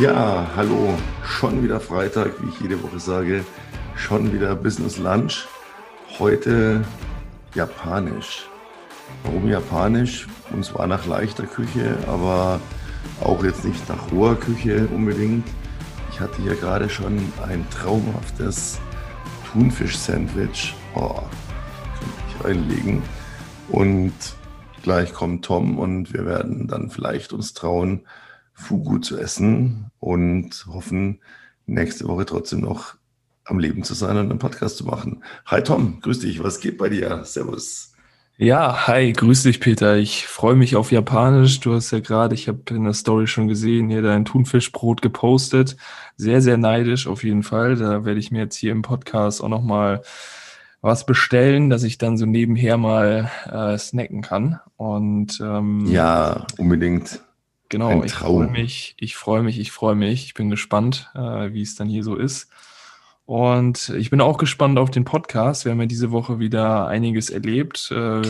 Ja, hallo. Schon wieder Freitag, wie ich jede Woche sage. Schon wieder Business Lunch. Heute japanisch. Warum japanisch? Uns war nach leichter Küche, aber auch jetzt nicht nach hoher Küche unbedingt. Ich hatte hier gerade schon ein traumhaftes Thunfisch-Sandwich. Oh, ich reinlegen. Und gleich kommt Tom und wir werden dann vielleicht uns trauen, Fugu zu essen und hoffen, nächste Woche trotzdem noch am Leben zu sein und einen Podcast zu machen. Hi Tom, grüß dich, was geht bei dir? Servus. Ja, hi, grüß dich Peter. Ich freue mich auf Japanisch. Du hast ja gerade, ich habe in der Story schon gesehen, hier dein Thunfischbrot gepostet. Sehr, sehr neidisch auf jeden Fall. Da werde ich mir jetzt hier im Podcast auch nochmal was bestellen, dass ich dann so nebenher mal äh, snacken kann. Und ähm, ja, unbedingt. Genau, ich freue mich, ich freue mich, ich freue mich. Ich bin gespannt, äh, wie es dann hier so ist. Und ich bin auch gespannt auf den Podcast. Wir haben ja diese Woche wieder einiges erlebt. Äh,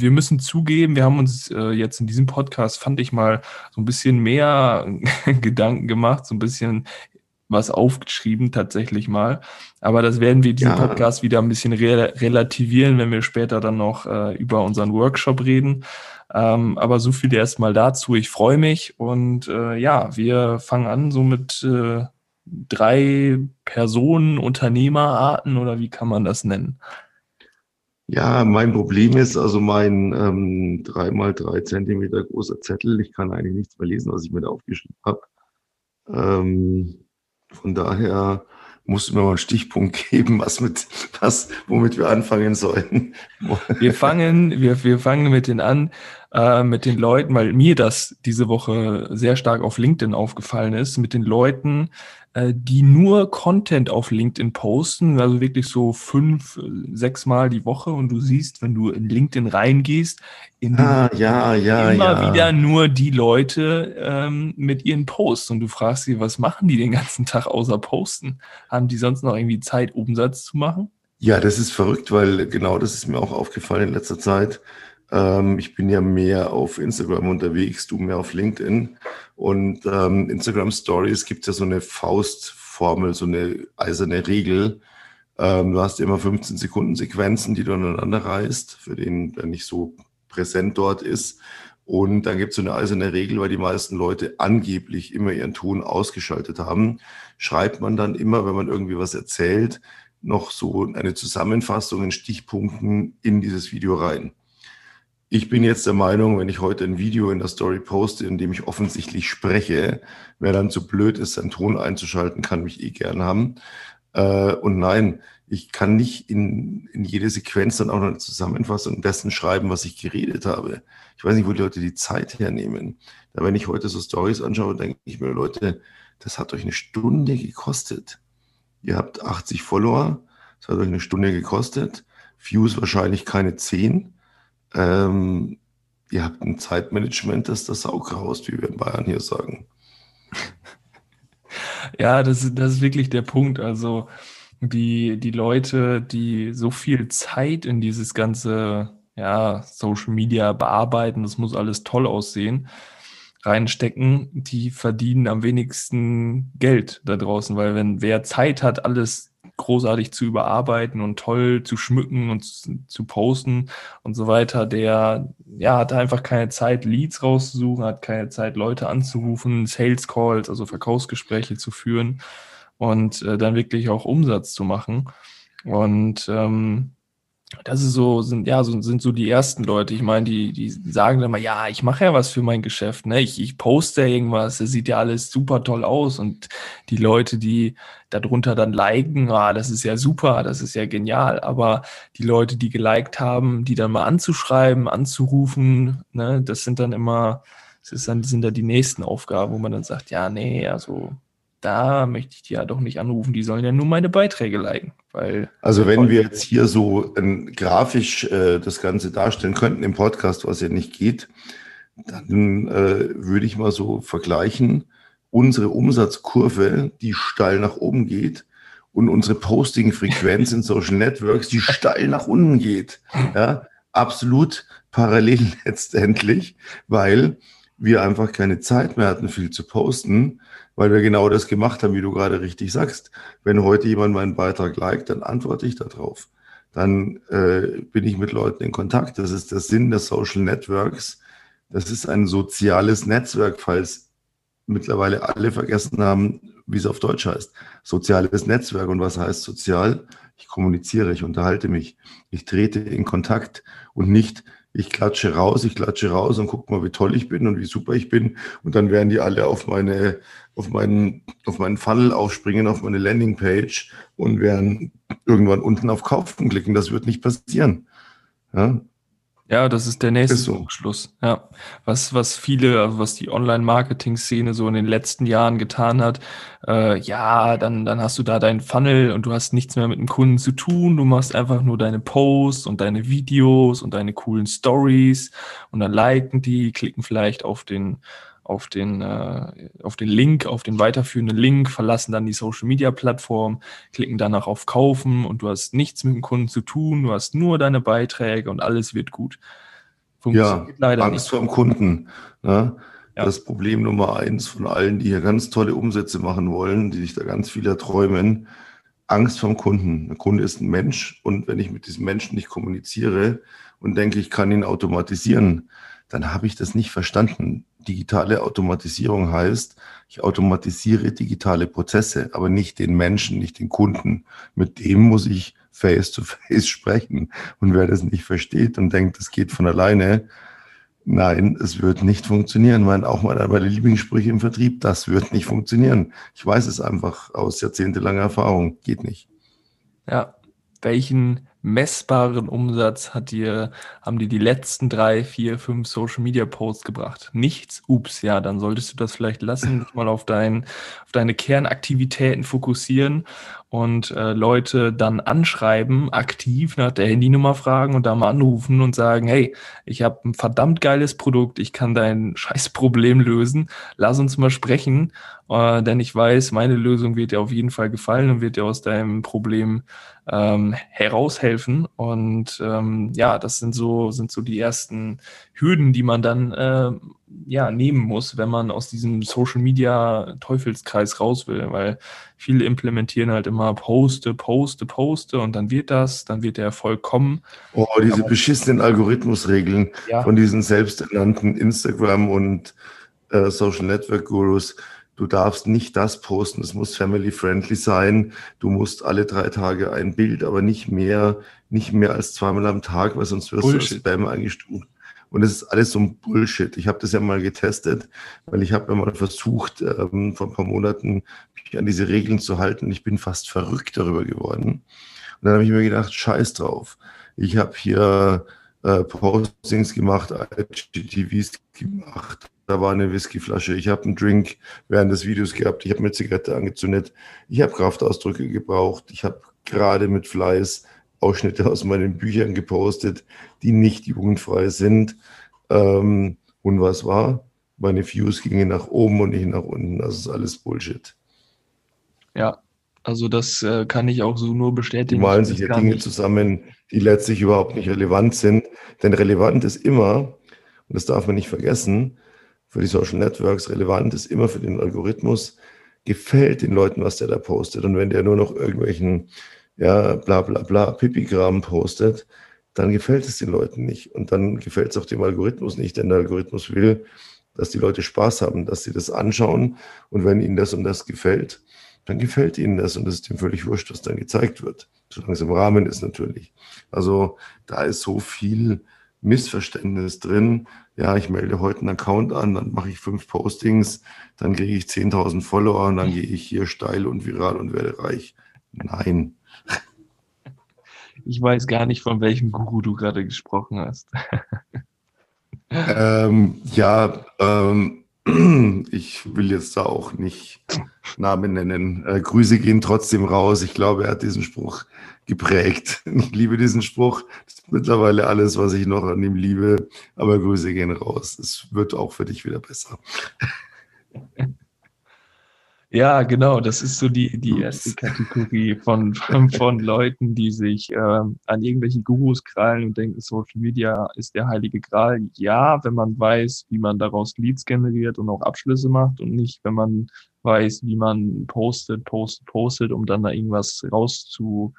wir müssen zugeben, wir haben uns äh, jetzt in diesem Podcast, fand ich mal, so ein bisschen mehr Gedanken gemacht, so ein bisschen was aufgeschrieben tatsächlich mal. Aber das werden wir diesen ja. Podcast wieder ein bisschen re relativieren, wenn wir später dann noch äh, über unseren Workshop reden. Ähm, aber so viel erstmal dazu. Ich freue mich und äh, ja, wir fangen an so mit äh, drei Personen, Unternehmerarten oder wie kann man das nennen? Ja, mein Problem ist also mein ähm, drei mal drei Zentimeter großer Zettel. Ich kann eigentlich nichts mehr lesen, was ich mir da aufgeschrieben habe. Ähm, von daher musst du mir mal einen Stichpunkt geben, was mit, was, womit wir anfangen sollen. Wir fangen, wir, wir fangen mit den an, äh, mit den Leuten, weil mir das diese Woche sehr stark auf LinkedIn aufgefallen ist, mit den Leuten, die nur Content auf LinkedIn posten, also wirklich so fünf, sechs Mal die Woche und du siehst, wenn du in LinkedIn reingehst, in ah, ja, ja, immer ja. wieder nur die Leute ähm, mit ihren Posts und du fragst sie, was machen die den ganzen Tag außer posten? Haben die sonst noch irgendwie Zeit, Umsatz zu machen? Ja, das ist verrückt, weil genau das ist mir auch aufgefallen in letzter Zeit. Ähm, ich bin ja mehr auf Instagram unterwegs, du mehr auf LinkedIn. Und ähm, Instagram Stories gibt ja so eine Faustformel, so eine eiserne Regel. Ähm, du hast immer 15 Sekunden Sequenzen, die du aneinander reißt, für den, der nicht so präsent dort ist. Und dann gibt es so eine eiserne Regel, weil die meisten Leute angeblich immer ihren Ton ausgeschaltet haben. Schreibt man dann immer, wenn man irgendwie was erzählt, noch so eine Zusammenfassung in Stichpunkten in dieses Video rein. Ich bin jetzt der Meinung, wenn ich heute ein Video in der Story poste, in dem ich offensichtlich spreche, wer dann zu blöd ist, seinen Ton einzuschalten, kann mich eh gern haben. Äh, und nein, ich kann nicht in, in jede Sequenz dann auch noch eine Zusammenfassung dessen schreiben, was ich geredet habe. Ich weiß nicht, wo die Leute die Zeit hernehmen. Da, wenn ich heute so Stories anschaue, denke ich mir, Leute, das hat euch eine Stunde gekostet. Ihr habt 80 Follower, das hat euch eine Stunde gekostet. Views wahrscheinlich keine 10 ähm, ihr habt ein Zeitmanagement, das das Sau graust, wie wir in Bayern hier sagen. Ja, das, das ist wirklich der Punkt. Also die, die Leute, die so viel Zeit in dieses ganze ja, Social Media bearbeiten, das muss alles toll aussehen, reinstecken, die verdienen am wenigsten Geld da draußen, weil wenn wer Zeit hat, alles großartig zu überarbeiten und toll zu schmücken und zu posten und so weiter, der ja hat einfach keine Zeit, Leads rauszusuchen, hat keine Zeit, Leute anzurufen, Sales Calls, also Verkaufsgespräche zu führen und äh, dann wirklich auch Umsatz zu machen. Und ähm, das ist so, sind, ja, so, sind so die ersten Leute. Ich meine, die, die sagen dann mal, ja, ich mache ja was für mein Geschäft, ne? Ich, ich poste irgendwas, das sieht ja alles super toll aus. Und die Leute, die darunter dann liken, ah, das ist ja super, das ist ja genial. Aber die Leute, die geliked haben, die dann mal anzuschreiben, anzurufen, ne, das sind dann immer, das ist dann, sind da die nächsten Aufgaben, wo man dann sagt, ja, nee, also da möchte ich die ja doch nicht anrufen, die sollen ja nur meine Beiträge liken. Weil also wenn wir jetzt hier so ähm, grafisch äh, das Ganze darstellen könnten im Podcast, was ja nicht geht, dann äh, würde ich mal so vergleichen, unsere Umsatzkurve, die steil nach oben geht, und unsere Posting-Frequenz in Social Networks, die steil nach unten geht. Ja, absolut parallel letztendlich, weil wir einfach keine Zeit mehr hatten, viel zu posten, weil wir genau das gemacht haben, wie du gerade richtig sagst. Wenn heute jemand meinen Beitrag liked, dann antworte ich darauf. Dann äh, bin ich mit Leuten in Kontakt. Das ist der Sinn der Social Networks. Das ist ein soziales Netzwerk, falls mittlerweile alle vergessen haben, wie es auf Deutsch heißt. Soziales Netzwerk. Und was heißt sozial? Ich kommuniziere, ich unterhalte mich, ich trete in Kontakt und nicht, ich klatsche raus, ich klatsche raus und guck mal, wie toll ich bin und wie super ich bin. Und dann werden die alle auf meine, auf meinen, auf meinen Funnel aufspringen, auf meine Landingpage und werden irgendwann unten auf Kaufen klicken. Das wird nicht passieren. Ja, ja, das ist der nächste ist so. Schluss. Ja, was was viele, also was die Online-Marketing-Szene so in den letzten Jahren getan hat. Äh, ja, dann dann hast du da deinen Funnel und du hast nichts mehr mit dem Kunden zu tun. Du machst einfach nur deine Posts und deine Videos und deine coolen Stories und dann liken die, klicken vielleicht auf den auf den, äh, auf den Link, auf den weiterführenden Link, verlassen dann die Social Media Plattform, klicken danach auf Kaufen und du hast nichts mit dem Kunden zu tun, du hast nur deine Beiträge und alles wird gut. Funktioniert ja, leider Angst nicht. vor dem Kunden. Ne? Ja. Das Problem Nummer eins von allen, die hier ganz tolle Umsätze machen wollen, die sich da ganz viel erträumen. Angst vom Kunden. Der Kunde ist ein Mensch und wenn ich mit diesem Menschen nicht kommuniziere und denke, ich kann ihn automatisieren, dann habe ich das nicht verstanden. Digitale Automatisierung heißt, ich automatisiere digitale Prozesse, aber nicht den Menschen, nicht den Kunden. Mit dem muss ich face to face sprechen. Und wer das nicht versteht und denkt, das geht von alleine, nein, es wird nicht funktionieren. Mein, auch mal meine Lieblingssprüche im Vertrieb, das wird nicht funktionieren. Ich weiß es einfach aus jahrzehntelanger Erfahrung. Geht nicht. Ja, welchen messbaren Umsatz hat dir, haben dir die letzten drei, vier, fünf Social Media Posts gebracht? Nichts? Ups, ja, dann solltest du das vielleicht lassen, mal auf, dein, auf deine Kernaktivitäten fokussieren und äh, Leute dann anschreiben, aktiv nach der Handynummer fragen und da mal anrufen und sagen, hey, ich habe ein verdammt geiles Produkt, ich kann dein Scheißproblem lösen, lass uns mal sprechen, äh, denn ich weiß, meine Lösung wird dir auf jeden Fall gefallen und wird dir aus deinem Problem ähm, heraushelfen. Und ähm, ja, das sind so, sind so die ersten Hürden, die man dann äh, ja, nehmen muss, wenn man aus diesem Social Media Teufelskreis raus will, weil viele implementieren halt immer Poste, Poste, Poste und dann wird das, dann wird der Erfolg kommen. Oh, diese beschissenen Algorithmusregeln ja. von diesen selbsternannten Instagram und äh, Social Network Gurus. Du darfst nicht das posten, es muss family friendly sein. Du musst alle drei Tage ein Bild, aber nicht mehr, nicht mehr als zweimal am Tag, weil sonst wirst Bullshit. du als Spam eingestuft. Und es ist alles so ein Bullshit. Ich habe das ja mal getestet, weil ich habe ja mal versucht, ähm, vor ein paar Monaten mich an diese Regeln zu halten. Ich bin fast verrückt darüber geworden. Und dann habe ich mir gedacht, scheiß drauf. Ich habe hier äh, Postings gemacht, IGTVs gemacht, da war eine Whiskyflasche, ich habe einen Drink während des Videos gehabt, ich habe mir Zigarette angezündet, ich habe Kraftausdrücke gebraucht, ich habe gerade mit Fleiß Ausschnitte aus meinen Büchern gepostet, die nicht jugendfrei sind. Ähm, und was war? Meine Views gingen nach oben und nicht nach unten. Das ist alles Bullshit. Ja, also das äh, kann ich auch so nur bestätigen. Die malen sich ja Dinge nicht. zusammen, die letztlich überhaupt nicht relevant sind. Denn relevant ist immer, und das darf man nicht vergessen, für die Social Networks, relevant ist immer für den Algorithmus, gefällt den Leuten, was der da postet. Und wenn der nur noch irgendwelchen ja, bla bla bla, Pipigramm postet, dann gefällt es den Leuten nicht. Und dann gefällt es auch dem Algorithmus nicht, denn der Algorithmus will, dass die Leute Spaß haben, dass sie das anschauen. Und wenn ihnen das und das gefällt, dann gefällt ihnen das und es ist dem völlig wurscht, was dann gezeigt wird. Solange es im Rahmen ist natürlich. Also da ist so viel Missverständnis drin. Ja, ich melde heute einen Account an, dann mache ich fünf Postings, dann kriege ich 10.000 Follower und dann gehe ich hier steil und viral und werde reich. Nein, ich weiß gar nicht, von welchem Guru du gerade gesprochen hast. ähm, ja, ähm, ich will jetzt da auch nicht Namen nennen. Äh, Grüße gehen trotzdem raus. Ich glaube, er hat diesen Spruch geprägt. Ich liebe diesen Spruch. Das ist mittlerweile alles, was ich noch an ihm liebe. Aber Grüße gehen raus. Es wird auch für dich wieder besser. Ja, genau. Das ist so die, die erste Kategorie von, von, von Leuten, die sich äh, an irgendwelche Gurus krallen und denken, Social Media ist der heilige Gral. Ja, wenn man weiß, wie man daraus Leads generiert und auch Abschlüsse macht und nicht, wenn man weiß, wie man postet, postet, postet, um dann da irgendwas rauszu,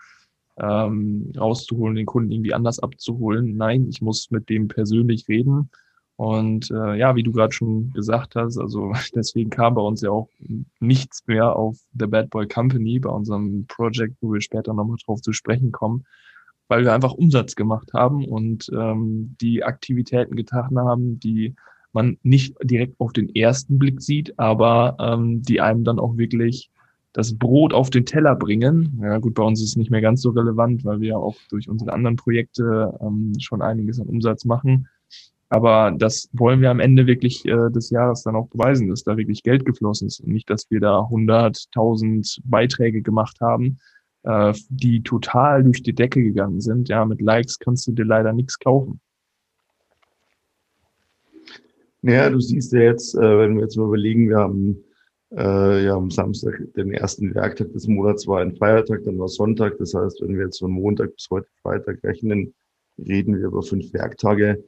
ähm, rauszuholen, den Kunden irgendwie anders abzuholen. Nein, ich muss mit dem persönlich reden und äh, ja, wie du gerade schon gesagt hast, also deswegen kam bei uns ja auch nichts mehr auf The Bad Boy Company, bei unserem Project, wo wir später nochmal drauf zu sprechen kommen, weil wir einfach Umsatz gemacht haben und ähm, die Aktivitäten getan haben, die man nicht direkt auf den ersten Blick sieht, aber ähm, die einem dann auch wirklich das Brot auf den Teller bringen. Ja gut, bei uns ist es nicht mehr ganz so relevant, weil wir ja auch durch unsere anderen Projekte ähm, schon einiges an Umsatz machen. Aber das wollen wir am Ende wirklich äh, des Jahres dann auch beweisen, dass da wirklich Geld geflossen ist und nicht, dass wir da 100.000 Beiträge gemacht haben, äh, die total durch die Decke gegangen sind. Ja, mit Likes kannst du dir leider nichts kaufen. Naja, du siehst ja jetzt, äh, wenn wir jetzt mal überlegen, wir haben äh, ja am Samstag den ersten Werktag des Monats war ein Feiertag, dann war Sonntag. Das heißt, wenn wir jetzt von Montag bis heute Freitag rechnen, reden wir über fünf Werktage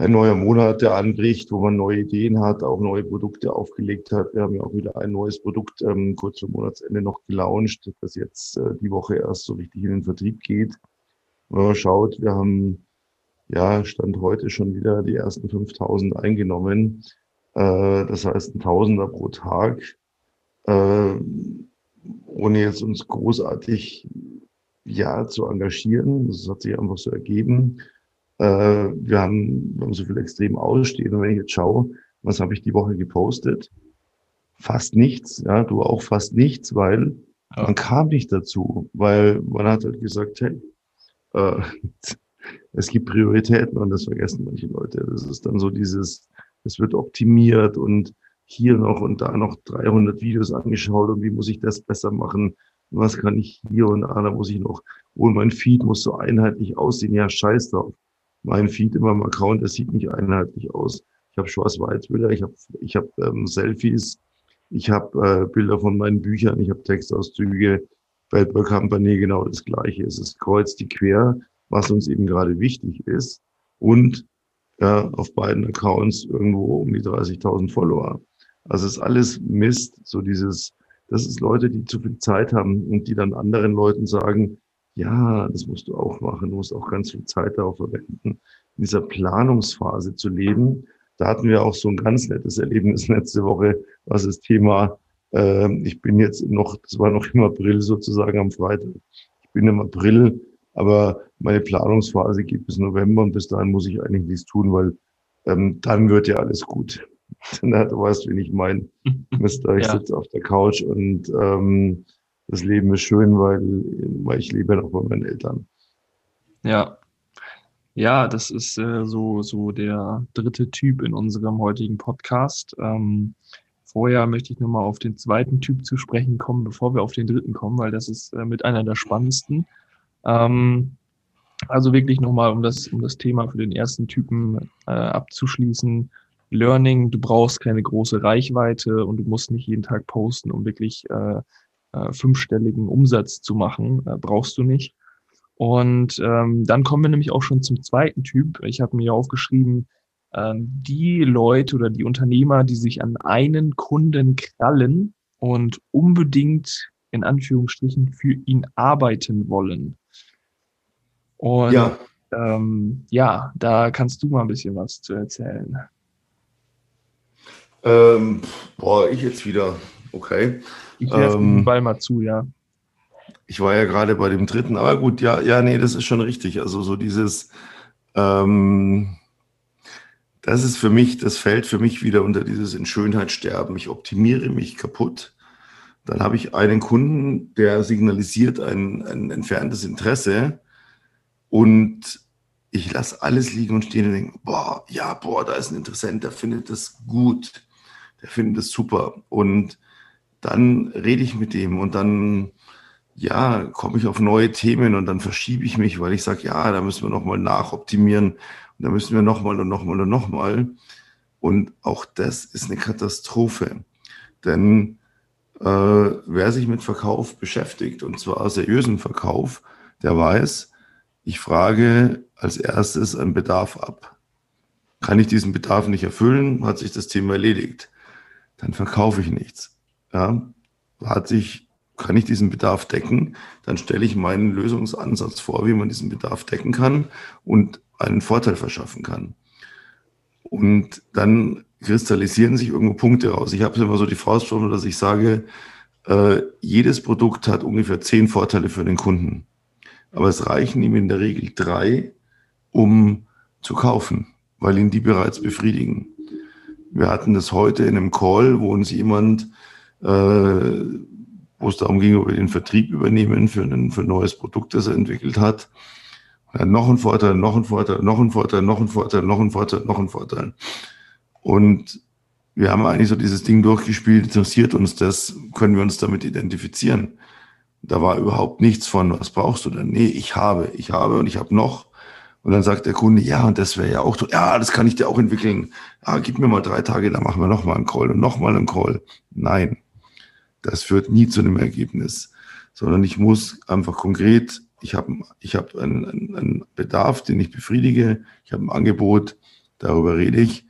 ein neuer Monat, der anbricht, wo man neue Ideen hat, auch neue Produkte aufgelegt hat. Wir haben ja auch wieder ein neues Produkt ähm, kurz vor Monatsende noch gelauncht, das jetzt äh, die Woche erst so richtig in den Vertrieb geht. Wenn man schaut, wir haben ja Stand heute schon wieder die ersten 5000 eingenommen. Äh, das heißt ein Tausender pro Tag, äh, ohne jetzt uns großartig ja zu engagieren. Das hat sich einfach so ergeben. Äh, wir, haben, wir haben so viel extrem ausstehen. Und wenn ich jetzt schaue, was habe ich die Woche gepostet? Fast nichts, ja, du auch fast nichts, weil ja. man kam nicht dazu, weil man hat halt gesagt, hey, äh, es gibt Prioritäten und das vergessen manche Leute. Das ist dann so dieses, es wird optimiert und hier noch und da noch 300 Videos angeschaut und wie muss ich das besser machen? Was kann ich hier und da, da muss ich noch, und mein Feed muss so einheitlich aussehen. Ja, scheiß drauf mein Feed in meinem Account, das sieht nicht einheitlich aus. Ich habe Schwarz-Weiß-Bilder, ich habe ich hab, ähm, Selfies, ich habe äh, Bilder von meinen Büchern, ich habe Textauszüge, Boy Company, genau das Gleiche. Es ist kreuz die quer, was uns eben gerade wichtig ist. Und ja, auf beiden Accounts irgendwo um die 30.000 Follower. Also es ist alles Mist, so dieses, das ist Leute, die zu viel Zeit haben und die dann anderen Leuten sagen, ja, das musst du auch machen. Du musst auch ganz viel Zeit darauf verwenden, in dieser Planungsphase zu leben. Da hatten wir auch so ein ganz nettes Erlebnis letzte Woche, was das Thema, äh, ich bin jetzt noch, das war noch im April sozusagen am Freitag. Ich bin im April, aber meine Planungsphase geht bis November und bis dahin muss ich eigentlich nichts tun, weil ähm, dann wird ja alles gut. du weißt, wen ich meine. Mister, ich ja. sitze auf der Couch und ähm, das Leben ist schön, weil, weil ich lebe noch bei meinen Eltern. Ja. Ja, das ist äh, so, so der dritte Typ in unserem heutigen Podcast. Ähm, vorher möchte ich nochmal auf den zweiten Typ zu sprechen kommen, bevor wir auf den dritten kommen, weil das ist äh, mit einer der spannendsten. Ähm, also wirklich nochmal, um das, um das Thema für den ersten Typen äh, abzuschließen. Learning, du brauchst keine große Reichweite und du musst nicht jeden Tag posten, um wirklich äh, äh, fünfstelligen Umsatz zu machen, äh, brauchst du nicht. Und ähm, dann kommen wir nämlich auch schon zum zweiten Typ. Ich habe mir aufgeschrieben, äh, die Leute oder die Unternehmer, die sich an einen Kunden krallen und unbedingt in Anführungsstrichen für ihn arbeiten wollen. Und ja, ähm, ja da kannst du mal ein bisschen was zu erzählen. Ähm, boah, ich jetzt wieder. Okay. Ich werfe ähm, den Ball mal zu, ja. Ich war ja gerade bei dem dritten, aber gut, ja, ja, nee, das ist schon richtig. Also so dieses, ähm, das ist für mich, das fällt für mich wieder unter dieses in Schönheit sterben. Ich optimiere mich kaputt. Dann habe ich einen Kunden, der signalisiert ein, ein entferntes Interesse und ich lasse alles liegen und stehen und denke, boah, ja, boah, da ist ein Interessent, der findet das gut, der findet das super. Und dann rede ich mit dem und dann ja, komme ich auf neue Themen und dann verschiebe ich mich, weil ich sage, ja, da müssen wir nochmal nachoptimieren und da müssen wir nochmal und nochmal und nochmal. Und auch das ist eine Katastrophe. Denn äh, wer sich mit Verkauf beschäftigt, und zwar seriösen Verkauf, der weiß, ich frage als erstes einen Bedarf ab. Kann ich diesen Bedarf nicht erfüllen, hat sich das Thema erledigt. Dann verkaufe ich nichts. Ja, hat sich, kann ich diesen Bedarf decken, dann stelle ich meinen Lösungsansatz vor, wie man diesen Bedarf decken kann und einen Vorteil verschaffen kann. Und dann kristallisieren sich irgendwo Punkte raus. Ich habe immer so die Faustformel, dass ich sage, äh, jedes Produkt hat ungefähr zehn Vorteile für den Kunden. Aber es reichen ihm in der Regel drei, um zu kaufen, weil ihn die bereits befriedigen. Wir hatten das heute in einem Call, wo uns jemand, wo es darum ging, ob wir den Vertrieb übernehmen für ein, für ein neues Produkt, das er entwickelt hat. Hat noch ein Vorteil, noch ein Vorteil, noch ein Vorteil, noch ein Vorteil, noch ein Vorteil, noch ein Vorteil. Und wir haben eigentlich so dieses Ding durchgespielt, interessiert uns das, können wir uns damit identifizieren. Da war überhaupt nichts von, was brauchst du denn? Nee, ich habe, ich habe und ich habe noch. Und dann sagt der Kunde, ja, und das wäre ja auch, ja, das kann ich dir auch entwickeln. Ja, gib mir mal drei Tage, dann machen wir nochmal einen Call und nochmal einen Call. Nein, das führt nie zu einem Ergebnis, sondern ich muss einfach konkret, ich habe ich hab einen, einen Bedarf, den ich befriedige, ich habe ein Angebot, darüber rede ich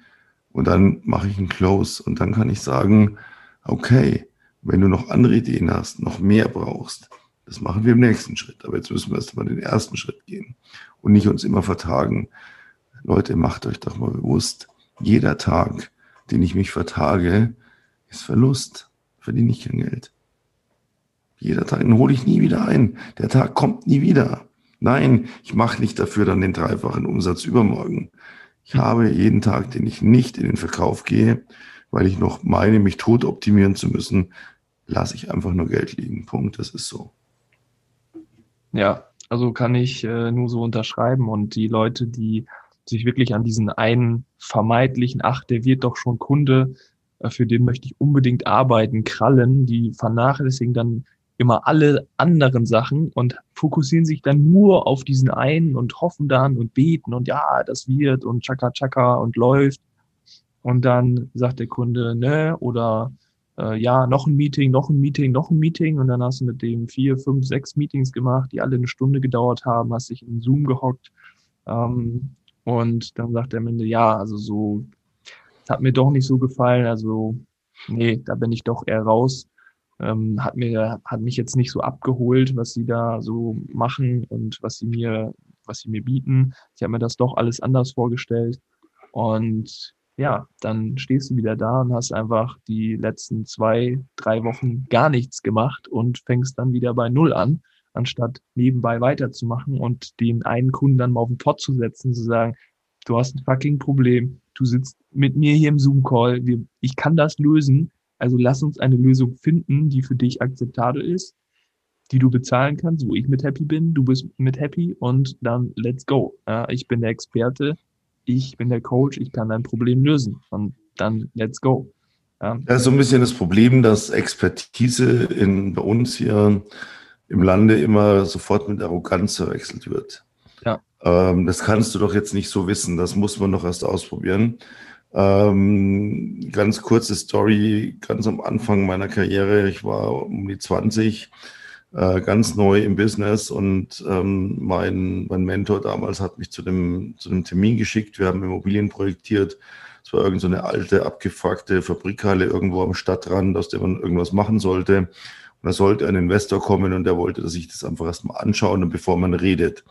und dann mache ich einen Close und dann kann ich sagen, okay, wenn du noch andere Ideen hast, noch mehr brauchst, das machen wir im nächsten Schritt. Aber jetzt müssen wir erst mal den ersten Schritt gehen und nicht uns immer vertagen. Leute, macht euch doch mal bewusst, jeder Tag, den ich mich vertage, ist Verlust. Verdiene ich kein Geld. Jeder Tag, den hole ich nie wieder ein. Der Tag kommt nie wieder. Nein, ich mache nicht dafür dann den dreifachen Umsatz übermorgen. Ich habe jeden Tag, den ich nicht in den Verkauf gehe, weil ich noch meine, mich tot optimieren zu müssen, lasse ich einfach nur Geld liegen. Punkt. Das ist so. Ja, also kann ich äh, nur so unterschreiben. Und die Leute, die sich wirklich an diesen einen vermeintlichen, ach, der wird doch schon Kunde, für den möchte ich unbedingt arbeiten, krallen, die vernachlässigen dann immer alle anderen Sachen und fokussieren sich dann nur auf diesen einen und hoffen dann und beten und ja, das wird und chaka chaka und läuft. Und dann sagt der Kunde, ne, oder äh, ja, noch ein Meeting, noch ein Meeting, noch ein Meeting. Und dann hast du mit dem vier, fünf, sechs Meetings gemacht, die alle eine Stunde gedauert haben, hast dich in Zoom gehockt. Ähm, und dann sagt er am Ende, ja, also so, hat mir doch nicht so gefallen. Also, nee, da bin ich doch eher raus. Ähm, hat mir, hat mich jetzt nicht so abgeholt, was sie da so machen und was sie mir, was sie mir bieten. Ich habe mir das doch alles anders vorgestellt. Und ja, dann stehst du wieder da und hast einfach die letzten zwei, drei Wochen gar nichts gemacht und fängst dann wieder bei Null an, anstatt nebenbei weiterzumachen und den einen Kunden dann mal auf den Pott zu setzen, zu sagen, du hast ein fucking Problem, du sitzt mit mir hier im Zoom-Call, ich kann das lösen, also lass uns eine Lösung finden, die für dich akzeptabel ist, die du bezahlen kannst, wo ich mit happy bin, du bist mit happy und dann let's go. Ja, ich bin der Experte, ich bin der Coach, ich kann dein Problem lösen. Und dann let's go. Ja. Das ist so ein bisschen das Problem, dass Expertise in, bei uns hier im Lande immer sofort mit Arroganz verwechselt wird. Ja. Ähm, das kannst du doch jetzt nicht so wissen, das muss man noch erst ausprobieren. Ähm, ganz kurze Story, ganz am Anfang meiner Karriere, ich war um die 20, äh, ganz neu im Business und ähm, mein, mein Mentor damals hat mich zu dem, zu dem Termin geschickt. Wir haben Immobilien projektiert. Es war irgendeine so alte, abgefuckte Fabrikhalle irgendwo am Stadtrand, aus der man irgendwas machen sollte. Und da sollte ein Investor kommen und der wollte, dass ich das einfach erstmal anschaue, bevor man redet.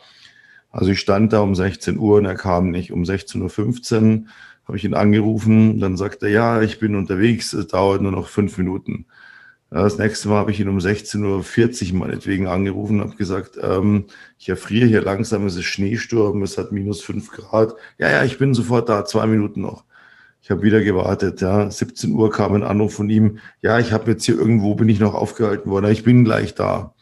Also ich stand da um 16 Uhr und er kam nicht. Um 16.15 Uhr habe ich ihn angerufen. Dann sagt er, ja, ich bin unterwegs, es dauert nur noch fünf Minuten. Das nächste Mal habe ich ihn um 16.40 Uhr meinetwegen angerufen und habe gesagt, ähm, ich erfriere hier langsam, es ist Schneesturm, es hat minus fünf Grad. Ja, ja, ich bin sofort da, zwei Minuten noch. Ich habe wieder gewartet, ja. 17 Uhr kam ein Anruf von ihm. Ja, ich habe jetzt hier irgendwo, bin ich noch aufgehalten worden. Ich bin gleich da.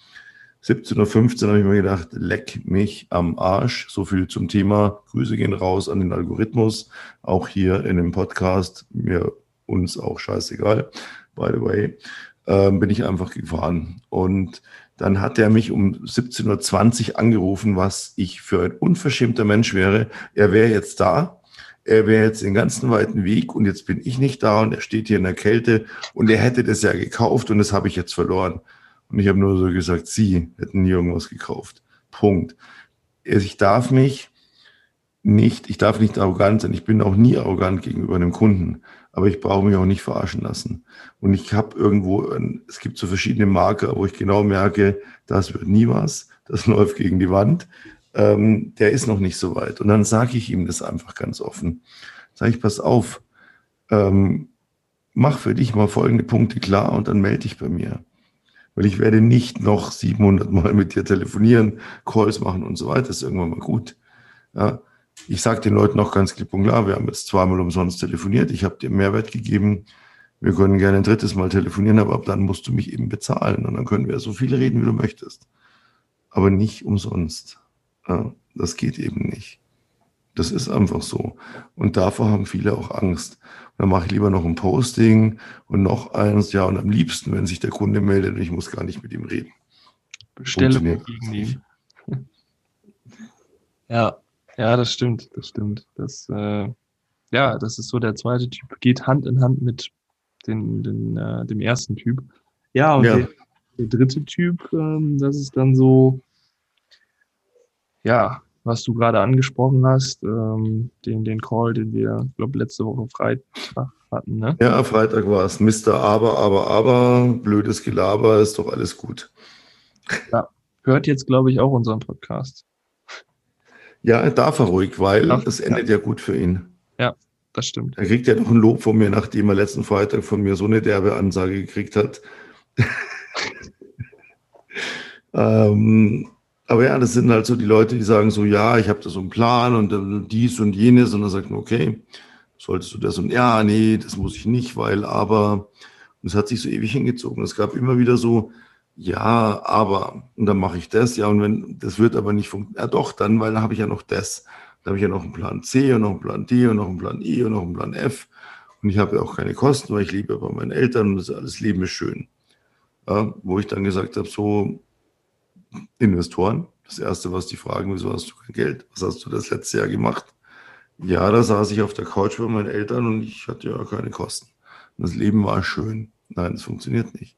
17.15 Uhr habe ich mir gedacht, leck mich am Arsch. So viel zum Thema. Grüße gehen raus an den Algorithmus. Auch hier in dem Podcast. Mir uns auch scheißegal, by the way äh, bin ich einfach gefahren. Und dann hat er mich um 17.20 Uhr angerufen, was ich für ein unverschämter Mensch wäre. Er wäre jetzt da. er wäre jetzt den ganzen weiten Weg und jetzt bin ich nicht da und er steht hier in der Kälte und er hätte das ja gekauft und das habe ich jetzt verloren. Und ich habe nur so gesagt, Sie hätten nie irgendwas gekauft. Punkt. Ich darf mich nicht, ich darf nicht arrogant sein. Ich bin auch nie arrogant gegenüber einem Kunden, aber ich brauche mich auch nicht verarschen lassen. Und ich habe irgendwo, es gibt so verschiedene Marker, wo ich genau merke, das wird nie was, das läuft gegen die Wand. Ähm, der ist noch nicht so weit. Und dann sage ich ihm das einfach ganz offen. Sage ich, pass auf, ähm, mach für dich mal folgende Punkte klar und dann melde dich bei mir. Weil ich werde nicht noch 700 Mal mit dir telefonieren, Calls machen und so weiter. Das ist irgendwann mal gut. Ja, ich sage den Leuten auch ganz klipp und klar, wir haben jetzt zweimal umsonst telefoniert, ich habe dir Mehrwert gegeben, wir können gerne ein drittes Mal telefonieren, aber ab dann musst du mich eben bezahlen und dann können wir so viel reden, wie du möchtest. Aber nicht umsonst. Ja, das geht eben nicht. Das ist einfach so. Und davor haben viele auch Angst. Und dann mache ich lieber noch ein Posting und noch eins, ja, und am liebsten, wenn sich der Kunde meldet, ich muss gar nicht mit ihm reden. Bestellung entgegennehmen. Ja, ja, das stimmt, das stimmt. Das, äh, ja, das ist so der zweite Typ, geht Hand in Hand mit den, den, äh, dem ersten Typ. Ja, und ja. Der, der, dritte Typ, ähm, das ist dann so, ja, was du gerade angesprochen hast, ähm, den, den Call, den wir, glaube letzte Woche Freitag hatten, ne? Ja, Freitag war es. Mr. Aber, aber, aber, blödes Gelaber, ist doch alles gut. Ja, hört jetzt, glaube ich, auch unseren Podcast. Ja, darf er ruhig, weil Ach, das endet ja. ja gut für ihn. Ja, das stimmt. Er kriegt ja noch ein Lob von mir, nachdem er letzten Freitag von mir so eine derbe Ansage gekriegt hat. ähm, aber ja, das sind halt so die Leute, die sagen so, ja, ich habe da so einen Plan und dies und jenes und dann sagt man, okay, solltest du das und ja, nee, das muss ich nicht, weil aber und es hat sich so ewig hingezogen. Es gab immer wieder so, ja, aber, und dann mache ich das, ja, und wenn, das wird aber nicht funktionieren, ja doch, dann, weil dann habe ich ja noch das. Dann habe ich ja noch einen Plan C und noch einen Plan D und noch einen Plan E und noch einen Plan F. Und ich habe ja auch keine Kosten, weil ich lebe bei meinen Eltern und das alles Leben ist schön. Ja, wo ich dann gesagt habe, so Investoren, das Erste, was die fragen, wieso hast du kein Geld? Was hast du das letzte Jahr gemacht? Ja, da saß ich auf der Couch bei meinen Eltern und ich hatte ja keine Kosten. Das Leben war schön. Nein, das funktioniert nicht.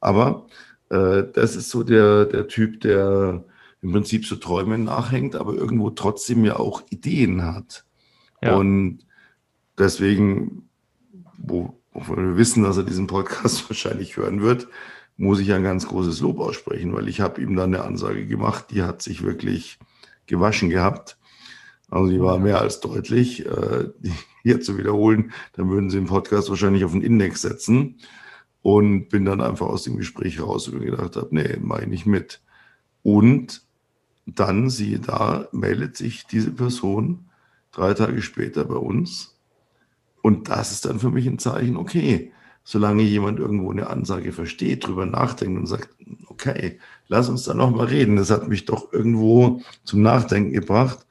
Aber äh, das ist so der, der Typ, der im Prinzip so Träumen nachhängt, aber irgendwo trotzdem ja auch Ideen hat. Ja. Und deswegen, wo, wo wir wissen, dass er diesen Podcast wahrscheinlich hören wird, muss ich ein ganz großes Lob aussprechen, weil ich habe ihm dann eine Ansage gemacht, die hat sich wirklich gewaschen gehabt. Also die war mehr als deutlich. Äh, hier zu wiederholen, dann würden Sie den Podcast wahrscheinlich auf den Index setzen und bin dann einfach aus dem Gespräch raus und gedacht habe, nee, mache ich nicht mit. Und dann, siehe da, meldet sich diese Person drei Tage später bei uns. Und das ist dann für mich ein Zeichen, okay, solange jemand irgendwo eine Ansage versteht, drüber nachdenkt und sagt, okay, lass uns da nochmal reden, das hat mich doch irgendwo zum Nachdenken gebracht,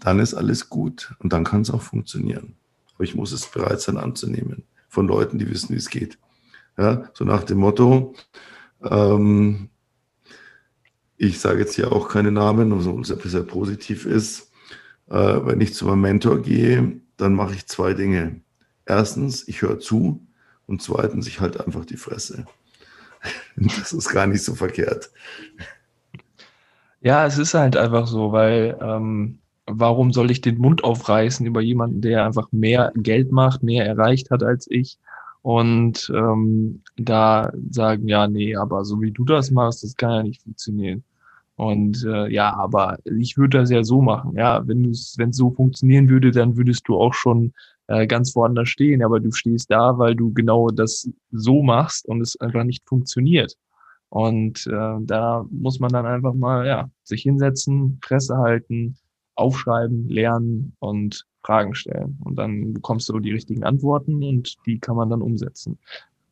dann ist alles gut und dann kann es auch funktionieren. Aber ich muss es bereit sein anzunehmen von Leuten, die wissen, wie es geht. Ja, so nach dem Motto, ähm, ich sage jetzt hier auch keine Namen, obwohl es etwas sehr positiv ist. Äh, wenn ich zu meinem Mentor gehe, dann mache ich zwei Dinge. Erstens, ich höre zu und zweitens, ich halte einfach die Fresse. Das ist gar nicht so verkehrt. Ja, es ist halt einfach so, weil ähm, warum soll ich den Mund aufreißen über jemanden, der einfach mehr Geld macht, mehr erreicht hat als ich? und ähm, da sagen, ja, nee, aber so wie du das machst, das kann ja nicht funktionieren. Und äh, ja, aber ich würde das ja so machen. Ja, wenn es so funktionieren würde, dann würdest du auch schon äh, ganz woanders stehen. Aber du stehst da, weil du genau das so machst und es einfach nicht funktioniert. Und äh, da muss man dann einfach mal ja sich hinsetzen, Presse halten, aufschreiben, lernen und Fragen stellen. Und dann bekommst du die richtigen Antworten und die kann man dann umsetzen.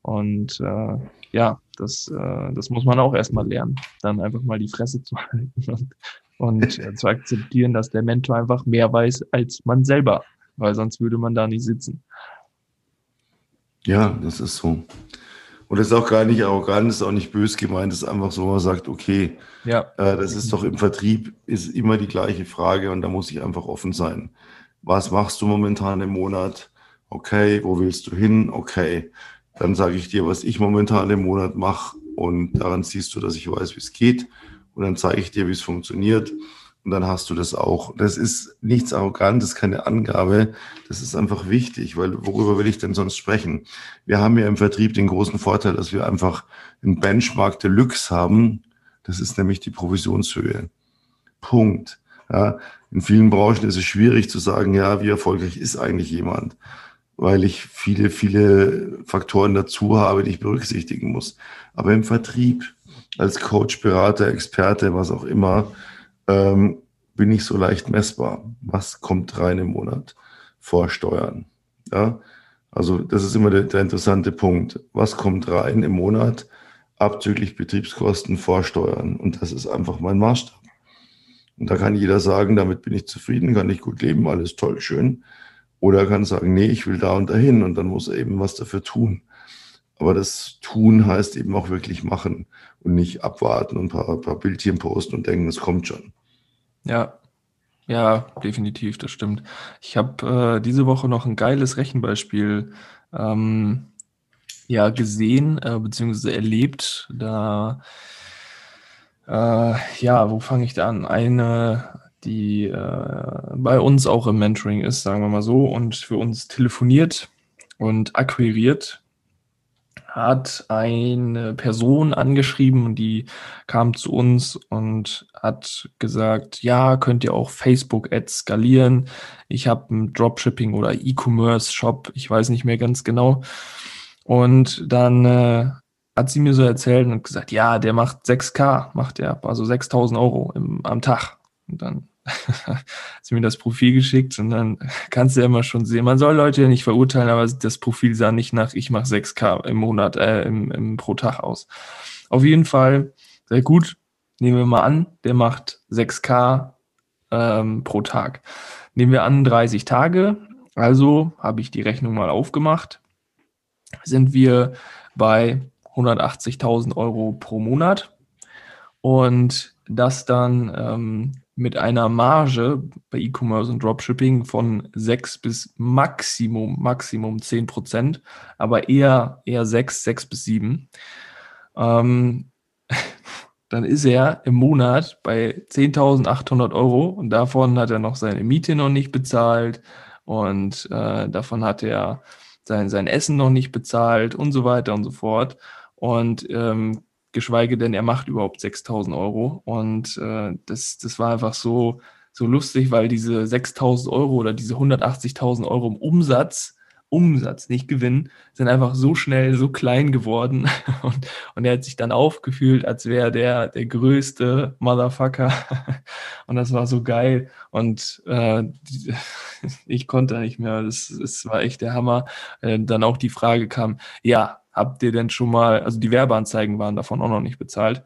Und äh, ja, das, äh, das muss man auch erstmal lernen, dann einfach mal die Fresse zu halten und, und äh, zu akzeptieren, dass der Mentor einfach mehr weiß als man selber, weil sonst würde man da nicht sitzen. Ja, das ist so. Und das ist auch gar nicht arrogant, ist auch nicht bös gemeint, ist einfach so, man sagt, okay, ja. äh, das ist doch im Vertrieb, ist immer die gleiche Frage und da muss ich einfach offen sein. was machst du momentan im Monat? Okay, wo willst du hin? Okay, dann sage ich dir, was ich momentan im Monat mache und daran siehst du, dass ich weiß, wie es geht und dann zeige ich dir, wie es funktioniert und dann hast du das auch. Das ist nichts Arrogantes, keine Angabe. Das ist einfach wichtig, weil worüber will ich denn sonst sprechen? Wir haben ja im Vertrieb den großen Vorteil, dass wir einfach einen Benchmark Deluxe haben. Das ist nämlich die Provisionshöhe. Punkt. Ja, in vielen Branchen ist es schwierig zu sagen, ja, wie erfolgreich ist eigentlich jemand, weil ich viele, viele Faktoren dazu habe, die ich berücksichtigen muss. Aber im Vertrieb, als Coach, Berater, Experte, was auch immer, ähm, bin ich so leicht messbar. Was kommt rein im Monat vor Steuern? Ja, also das ist immer der, der interessante Punkt. Was kommt rein im Monat abzüglich Betriebskosten vor Steuern? Und das ist einfach mein Maßstab. Und da kann jeder sagen, damit bin ich zufrieden, kann ich gut leben, alles toll, schön. Oder er kann sagen, nee, ich will da und dahin und dann muss er eben was dafür tun. Aber das Tun heißt eben auch wirklich machen und nicht abwarten und ein paar, paar Bildchen posten und denken, es kommt schon. Ja, ja, definitiv, das stimmt. Ich habe äh, diese Woche noch ein geiles Rechenbeispiel ähm, ja, gesehen, äh, beziehungsweise erlebt. Da äh, ja, wo fange ich da an? Eine, die äh, bei uns auch im Mentoring ist, sagen wir mal so, und für uns telefoniert und akquiriert, hat eine Person angeschrieben und die kam zu uns und hat gesagt, ja, könnt ihr auch Facebook-Ads skalieren. Ich habe einen Dropshipping oder E-Commerce-Shop, ich weiß nicht mehr ganz genau. Und dann äh, hat sie mir so erzählt und gesagt, ja, der macht 6K, macht er, also 6000 Euro im, am Tag. Und dann hat sie mir das Profil geschickt und dann kannst du ja immer schon sehen, man soll Leute ja nicht verurteilen, aber das Profil sah nicht nach, ich mache 6K im Monat, äh, im, im, pro Tag aus. Auf jeden Fall, sehr gut, nehmen wir mal an, der macht 6K ähm, pro Tag. Nehmen wir an 30 Tage, also habe ich die Rechnung mal aufgemacht, sind wir bei 180.000 Euro pro Monat. Und das dann ähm, mit einer Marge bei E-Commerce und Dropshipping von 6 bis Maximum, Maximum 10 Prozent, aber eher, eher 6, 6 bis 7. Ähm, dann ist er im Monat bei 10.800 Euro und davon hat er noch seine Miete noch nicht bezahlt und äh, davon hat er sein, sein Essen noch nicht bezahlt und so weiter und so fort und ähm, geschweige denn, er macht überhaupt 6000 Euro. Und äh, das, das war einfach so, so lustig, weil diese 6000 Euro oder diese 180.000 Euro im Umsatz, Umsatz, nicht Gewinn, sind einfach so schnell so klein geworden. Und, und er hat sich dann aufgefühlt, als wäre der der größte Motherfucker. Und das war so geil. Und äh, ich konnte nicht mehr. Das, das war echt der Hammer. Äh, dann auch die Frage kam, ja, Habt ihr denn schon mal, also die Werbeanzeigen waren davon auch noch nicht bezahlt,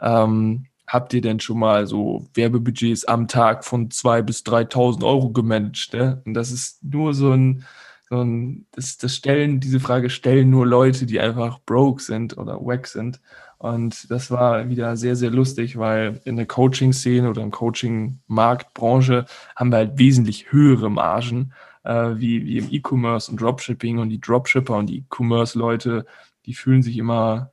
ähm, habt ihr denn schon mal so Werbebudgets am Tag von 2.000 bis 3.000 Euro gemanagt? Ne? Und das ist nur so ein, so ein das, das stellen, diese Frage stellen nur Leute, die einfach broke sind oder wack sind. Und das war wieder sehr, sehr lustig, weil in der Coaching-Szene oder im Coaching-Marktbranche haben wir halt wesentlich höhere Margen äh, wie, wie im E-Commerce und Dropshipping und die Dropshipper und die E-Commerce-Leute, die fühlen sich immer,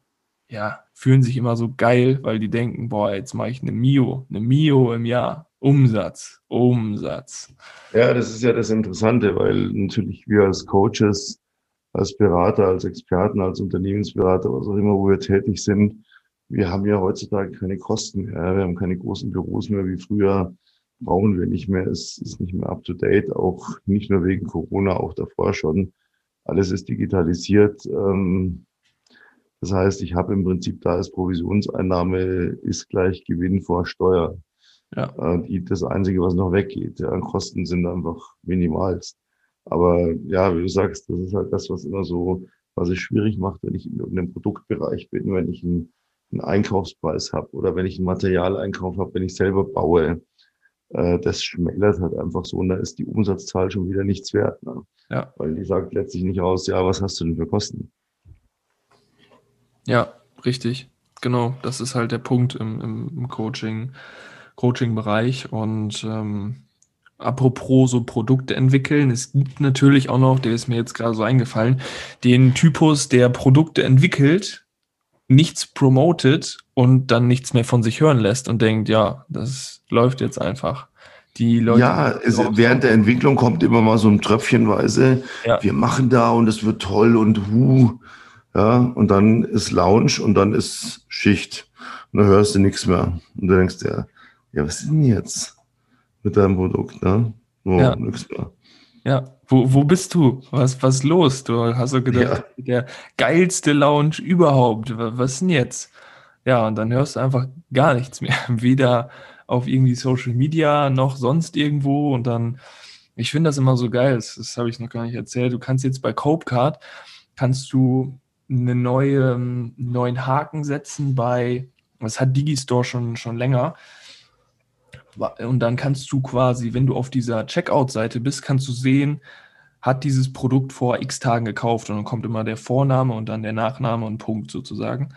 ja, fühlen sich immer so geil, weil die denken, boah, jetzt mache ich eine Mio, eine Mio im Jahr. Umsatz, Umsatz. Ja, das ist ja das Interessante, weil natürlich wir als Coaches, als Berater, als Experten, als Unternehmensberater, was auch immer, wo wir tätig sind, wir haben ja heutzutage keine Kosten mehr. Wir haben keine großen Büros mehr wie früher brauchen wir nicht mehr. Es ist nicht mehr up to date, auch nicht nur wegen Corona, auch davor schon. Alles ist digitalisiert. Ähm, das heißt, ich habe im Prinzip da als Provisionseinnahme ist gleich Gewinn vor Steuer. Ja. Äh, das Einzige, was noch weggeht. Ja, Kosten sind einfach minimalst. Aber ja, wie du sagst, das ist halt das, was immer so, was es schwierig macht, wenn ich in irgendeinem Produktbereich bin, wenn ich einen, einen Einkaufspreis habe oder wenn ich einen Materialeinkauf habe, wenn ich selber baue äh, das schmälert halt einfach so und da ist die Umsatzzahl schon wieder nichts wert. Ne? Ja. Weil die sagt letztlich nicht aus, ja, was hast du denn für Kosten? Ja, richtig. Genau, das ist halt der Punkt im, im, im Coaching, Coaching-Bereich. Und ähm, apropos so Produkte entwickeln, es gibt natürlich auch noch, der ist mir jetzt gerade so eingefallen, den Typus, der Produkte entwickelt, nichts promotet und dann nichts mehr von sich hören lässt und denkt, ja, das läuft jetzt einfach. Die Leute. Ja, es, während der Entwicklung kommt immer mal so ein Tröpfchenweise. Ja. Wir machen da und es wird toll und hu. Ja, und dann ist Lounge und dann ist Schicht. Und dann hörst du nichts mehr. Und du denkst dir, ja, was ist denn jetzt mit deinem Produkt? Ne? Oh, ja. nichts mehr. Ja, wo, wo bist du? Was, was ist los? Du hast so gedacht, ja. der geilste Lounge überhaupt. Was ist denn jetzt? Ja, und dann hörst du einfach gar nichts mehr. Weder auf irgendwie Social Media noch sonst irgendwo. Und dann, ich finde das immer so geil. Das, das habe ich noch gar nicht erzählt. Du kannst jetzt bei Copecard, kannst du eine neue, einen neuen Haken setzen bei, das hat Digistore schon, schon länger. Und dann kannst du quasi, wenn du auf dieser Checkout-Seite bist, kannst du sehen, hat dieses Produkt vor x Tagen gekauft und dann kommt immer der Vorname und dann der Nachname und Punkt sozusagen.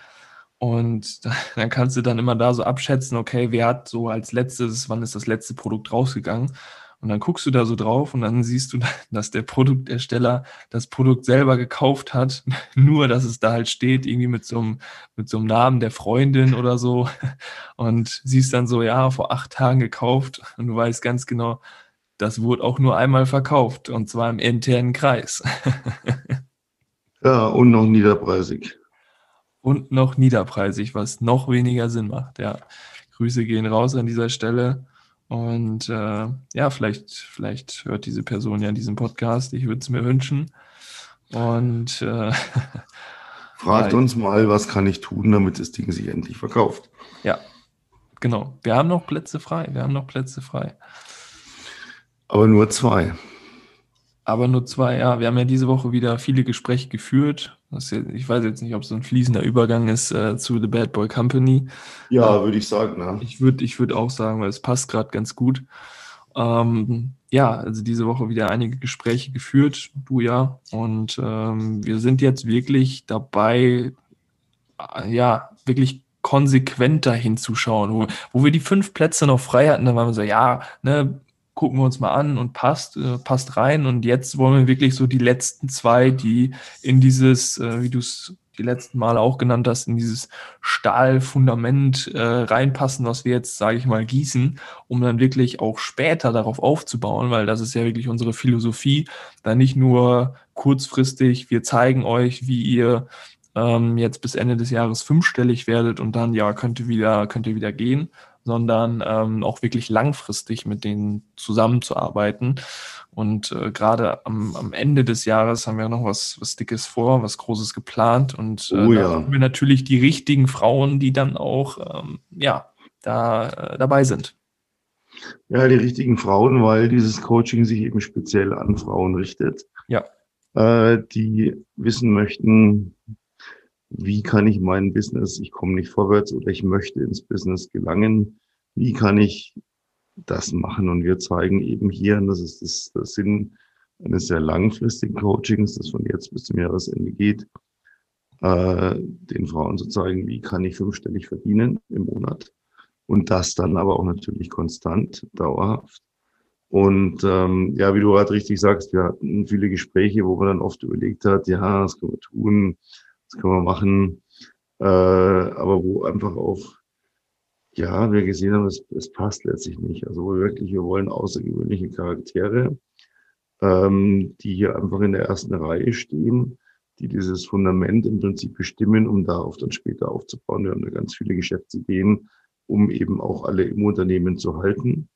Und dann kannst du dann immer da so abschätzen, okay, wer hat so als letztes, wann ist das letzte Produkt rausgegangen? Und dann guckst du da so drauf und dann siehst du, dass der Produktersteller das Produkt selber gekauft hat, nur dass es da halt steht, irgendwie mit so einem, mit so einem Namen der Freundin oder so. Und siehst dann so, ja, vor acht Tagen gekauft und du weißt ganz genau, das wurde auch nur einmal verkauft und zwar im internen Kreis. Ja, und noch niederpreisig. Und noch niederpreisig, was noch weniger Sinn macht. Ja, Grüße gehen raus an dieser Stelle. Und äh, ja, vielleicht, vielleicht hört diese Person ja diesen Podcast. Ich würde es mir wünschen. Und äh, fragt uns mal, was kann ich tun, damit das Ding sich endlich verkauft. Ja, genau. Wir haben noch Plätze frei. Wir haben noch Plätze frei. Aber nur zwei. Aber nur zwei, ja. Wir haben ja diese Woche wieder viele Gespräche geführt. Ich weiß jetzt nicht, ob es so ein fließender Übergang ist äh, zu The Bad Boy Company. Ja, äh, würde ich sagen. Ja. Ich würde ich würd auch sagen, weil es passt gerade ganz gut. Ähm, ja, also diese Woche wieder einige Gespräche geführt, du ja. Und ähm, wir sind jetzt wirklich dabei, äh, ja, wirklich konsequenter hinzuschauen, wo, wo wir die fünf Plätze noch frei hatten, da waren wir so, ja, ne, gucken wir uns mal an und passt, äh, passt rein. Und jetzt wollen wir wirklich so die letzten zwei, die in dieses, äh, wie du es die letzten Male auch genannt hast, in dieses Stahlfundament äh, reinpassen, was wir jetzt, sage ich mal, gießen, um dann wirklich auch später darauf aufzubauen, weil das ist ja wirklich unsere Philosophie, da nicht nur kurzfristig, wir zeigen euch, wie ihr ähm, jetzt bis Ende des Jahres fünfstellig werdet und dann ja könnt wieder, könnt ihr wieder gehen, sondern ähm, auch wirklich langfristig mit denen zusammenzuarbeiten. Und äh, gerade am, am Ende des Jahres haben wir noch was, was Dickes vor, was Großes geplant. Und äh, oh, ja. da haben wir natürlich die richtigen Frauen, die dann auch ähm, ja, da äh, dabei sind. Ja, die richtigen Frauen, weil dieses Coaching sich eben speziell an Frauen richtet. Ja. Äh, die wissen möchten, wie kann ich mein Business, ich komme nicht vorwärts oder ich möchte ins Business gelangen, wie kann ich das machen? Und wir zeigen eben hier, und das ist das, das Sinn eines sehr langfristigen Coachings, das von jetzt bis zum Jahresende geht, äh, den Frauen zu zeigen, wie kann ich fünfstellig verdienen im Monat und das dann aber auch natürlich konstant, dauerhaft. Und ähm, ja, wie du gerade richtig sagst, wir hatten viele Gespräche, wo man dann oft überlegt hat, ja, das können wir tun, das können wir machen, äh, aber wo einfach auch, ja, wir gesehen haben, es, es passt letztlich nicht. Also wo wirklich, wir wollen außergewöhnliche Charaktere, ähm, die hier einfach in der ersten Reihe stehen, die dieses Fundament im Prinzip bestimmen, um darauf dann später aufzubauen. Wir haben da ganz viele Geschäftsideen, um eben auch alle im Unternehmen zu halten,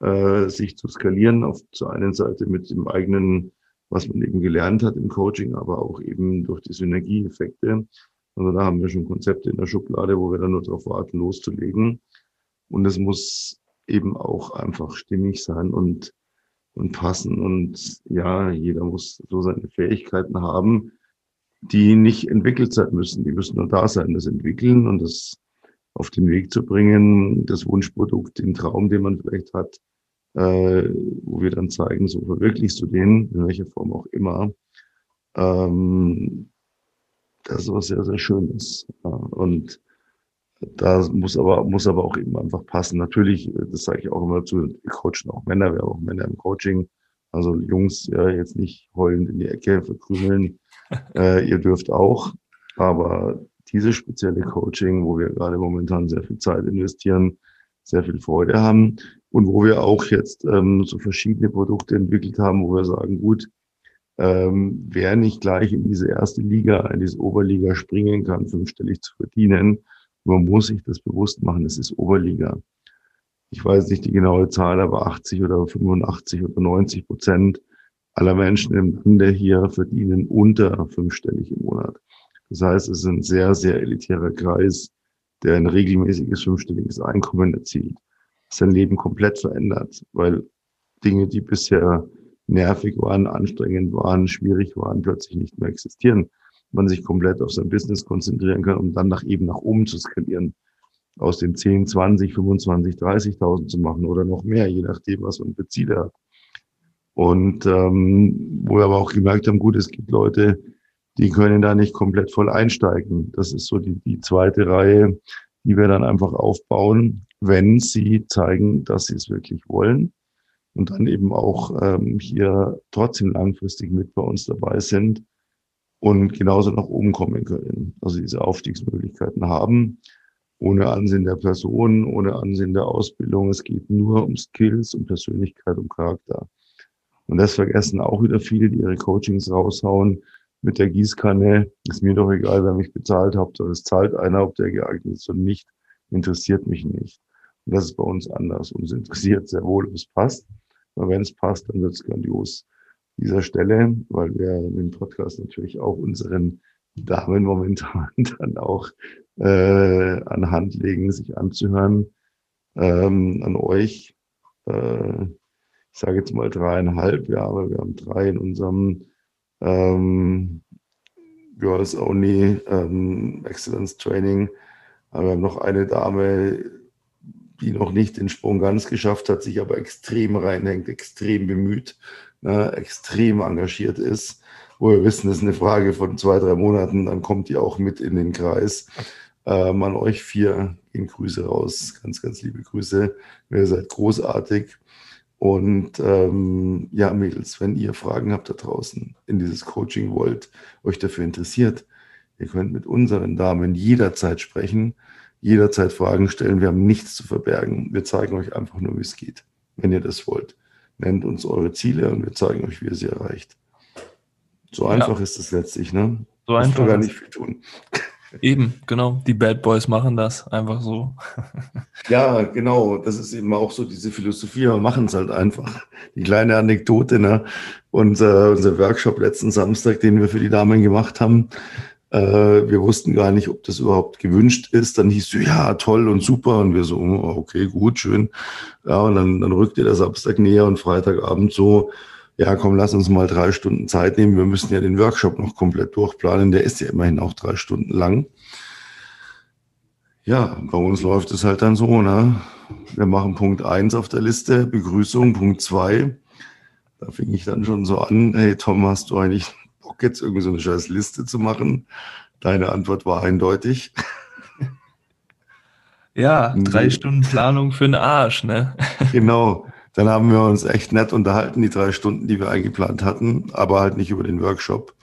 äh, sich zu skalieren, auf zur einen Seite mit dem eigenen was man eben gelernt hat im Coaching, aber auch eben durch die Synergieeffekte. Also da haben wir schon Konzepte in der Schublade, wo wir dann nur darauf warten, loszulegen. Und es muss eben auch einfach stimmig sein und, und passen. Und ja, jeder muss so seine Fähigkeiten haben, die nicht entwickelt sein müssen. Die müssen nur da sein, das entwickeln und das auf den Weg zu bringen, das Wunschprodukt, den Traum, den man vielleicht hat, äh, wo wir dann zeigen, so verwirklichst du den, in welcher Form auch immer. Ähm, das ist was sehr, sehr Schönes. Ja, und da muss aber, muss aber auch eben einfach passen. Natürlich, das sage ich auch immer zu, wir coachen auch Männer, wir haben auch Männer im Coaching. Also Jungs, ja, jetzt nicht heulend in die Ecke verkrümeln. äh, ihr dürft auch. Aber dieses spezielle Coaching, wo wir gerade momentan sehr viel Zeit investieren, sehr viel Freude haben und wo wir auch jetzt ähm, so verschiedene Produkte entwickelt haben, wo wir sagen, gut, ähm, wer nicht gleich in diese erste Liga, in diese Oberliga springen kann, fünfstellig zu verdienen, man muss sich das bewusst machen, es ist Oberliga. Ich weiß nicht die genaue Zahl, aber 80 oder 85 oder 90 Prozent aller Menschen im Lande hier verdienen unter fünfstellig im Monat. Das heißt, es ist ein sehr, sehr elitärer Kreis, der ein regelmäßiges fünfstelliges Einkommen erzielt. Sein Leben komplett verändert, weil Dinge, die bisher nervig waren, anstrengend waren, schwierig waren, plötzlich nicht mehr existieren. Man sich komplett auf sein Business konzentrieren kann, um dann nach eben nach oben zu skalieren. Aus den 10, 20, 25, 30.000 zu machen oder noch mehr, je nachdem, was man für Ziele hat. Und ähm, wo wir aber auch gemerkt haben, gut, es gibt Leute, die können da nicht komplett voll einsteigen. Das ist so die, die zweite Reihe, die wir dann einfach aufbauen, wenn sie zeigen, dass sie es wirklich wollen und dann eben auch ähm, hier trotzdem langfristig mit bei uns dabei sind und genauso nach oben kommen können. Also diese Aufstiegsmöglichkeiten haben, ohne Ansehen der Person, ohne Ansehen der Ausbildung. Es geht nur um Skills, um Persönlichkeit, um Charakter. Und das vergessen auch wieder viele, die ihre Coachings raushauen mit der Gießkanne. Ist mir doch egal, wer mich bezahlt hat, es zahlt einer, ob der geeignet ist oder nicht, interessiert mich nicht. Und das ist bei uns anders. Uns interessiert sehr wohl, ob es passt. Aber wenn es passt, dann wird es grandios. Dieser Stelle, weil wir den Podcast natürlich auch unseren Damen momentan dann auch äh, an Hand legen, sich anzuhören, ähm, an euch. Äh, ich sage jetzt mal dreieinhalb Jahre, wir haben drei in unserem ähm, Girls Only ähm, Excellence Training. Aber wir haben noch eine Dame, die noch nicht den Sprung ganz geschafft hat, sich aber extrem reinhängt, extrem bemüht, ne, extrem engagiert ist. Wo wir wissen, das ist eine Frage von zwei, drei Monaten, dann kommt die auch mit in den Kreis. Ähm, an euch vier gehen Grüße raus, ganz, ganz liebe Grüße. Ihr seid großartig. Und ähm, ja, Mädels, wenn ihr Fragen habt da draußen in dieses Coaching wollt, euch dafür interessiert, ihr könnt mit unseren Damen jederzeit sprechen, jederzeit Fragen stellen. Wir haben nichts zu verbergen. Wir zeigen euch einfach nur, wie es geht, wenn ihr das wollt. Nennt uns eure Ziele und wir zeigen euch, wie ihr sie erreicht. So einfach ja. ist es letztlich, ne? So einfach. gar nicht viel tun. Eben, genau. Die Bad Boys machen das einfach so. ja, genau. Das ist eben auch so diese Philosophie. Wir machen es halt einfach. Die kleine Anekdote, ne? Unser, unser Workshop letzten Samstag, den wir für die Damen gemacht haben. Äh, wir wussten gar nicht, ob das überhaupt gewünscht ist. Dann hieß es, ja, toll und super. Und wir so, oh, okay, gut, schön. Ja, und dann, dann rückte der Samstag näher und Freitagabend so, ja, komm, lass uns mal drei Stunden Zeit nehmen. Wir müssen ja den Workshop noch komplett durchplanen. Der ist ja immerhin auch drei Stunden lang. Ja, bei uns läuft es halt dann so, ne? Wir machen Punkt eins auf der Liste, Begrüßung, Punkt zwei. Da fing ich dann schon so an, hey Tom, hast du eigentlich Bock jetzt irgendwie so eine scheiß Liste zu machen? Deine Antwort war eindeutig. Ja, drei Stunden Planung für den Arsch, ne? Genau. Dann haben wir uns echt nett unterhalten, die drei Stunden, die wir eingeplant hatten, aber halt nicht über den Workshop,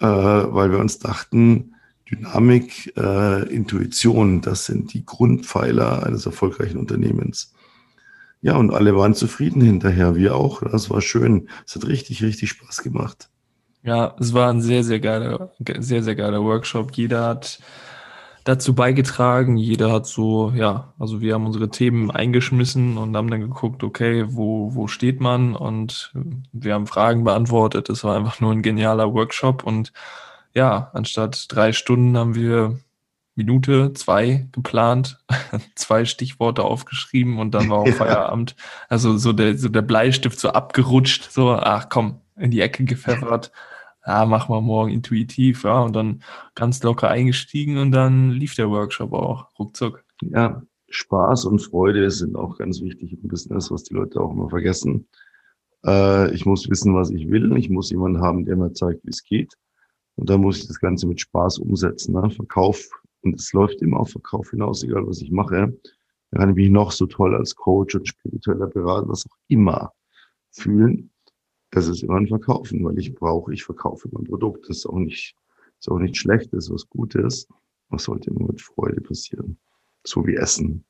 äh, weil wir uns dachten, Dynamik, äh, Intuition, das sind die Grundpfeiler eines erfolgreichen Unternehmens. Ja, und alle waren zufrieden hinterher, wir auch. Das war schön. Es hat richtig, richtig Spaß gemacht. Ja, es war ein sehr, sehr geiler, sehr, sehr geiler Workshop. Jeder hat dazu beigetragen. Jeder hat so, ja, also wir haben unsere Themen eingeschmissen und haben dann geguckt, okay, wo, wo steht man? Und wir haben Fragen beantwortet. Es war einfach nur ein genialer Workshop. Und ja, anstatt drei Stunden haben wir Minute, zwei geplant, zwei Stichworte aufgeschrieben und dann war auch ja. Feierabend. Also so der, so der Bleistift so abgerutscht, so, ach komm, in die Ecke gepfeffert ja, machen wir morgen intuitiv, ja, und dann ganz locker eingestiegen und dann lief der Workshop auch ruckzuck. Ja, Spaß und Freude sind auch ganz wichtig im Business, was die Leute auch immer vergessen. Äh, ich muss wissen, was ich will. Ich muss jemanden haben, der mir zeigt, wie es geht. Und dann muss ich das Ganze mit Spaß umsetzen. Ne? Verkauf und es läuft immer auf Verkauf hinaus, egal was ich mache, dann kann ich mich noch so toll als Coach und spiritueller Berater, was auch immer fühlen. Das ist immer ein Verkaufen, weil ich brauche, ich verkaufe mein Produkt. Das ist auch nicht, ist auch nicht schlecht, das ist was Gutes. Was sollte immer mit Freude passieren? So wie Essen.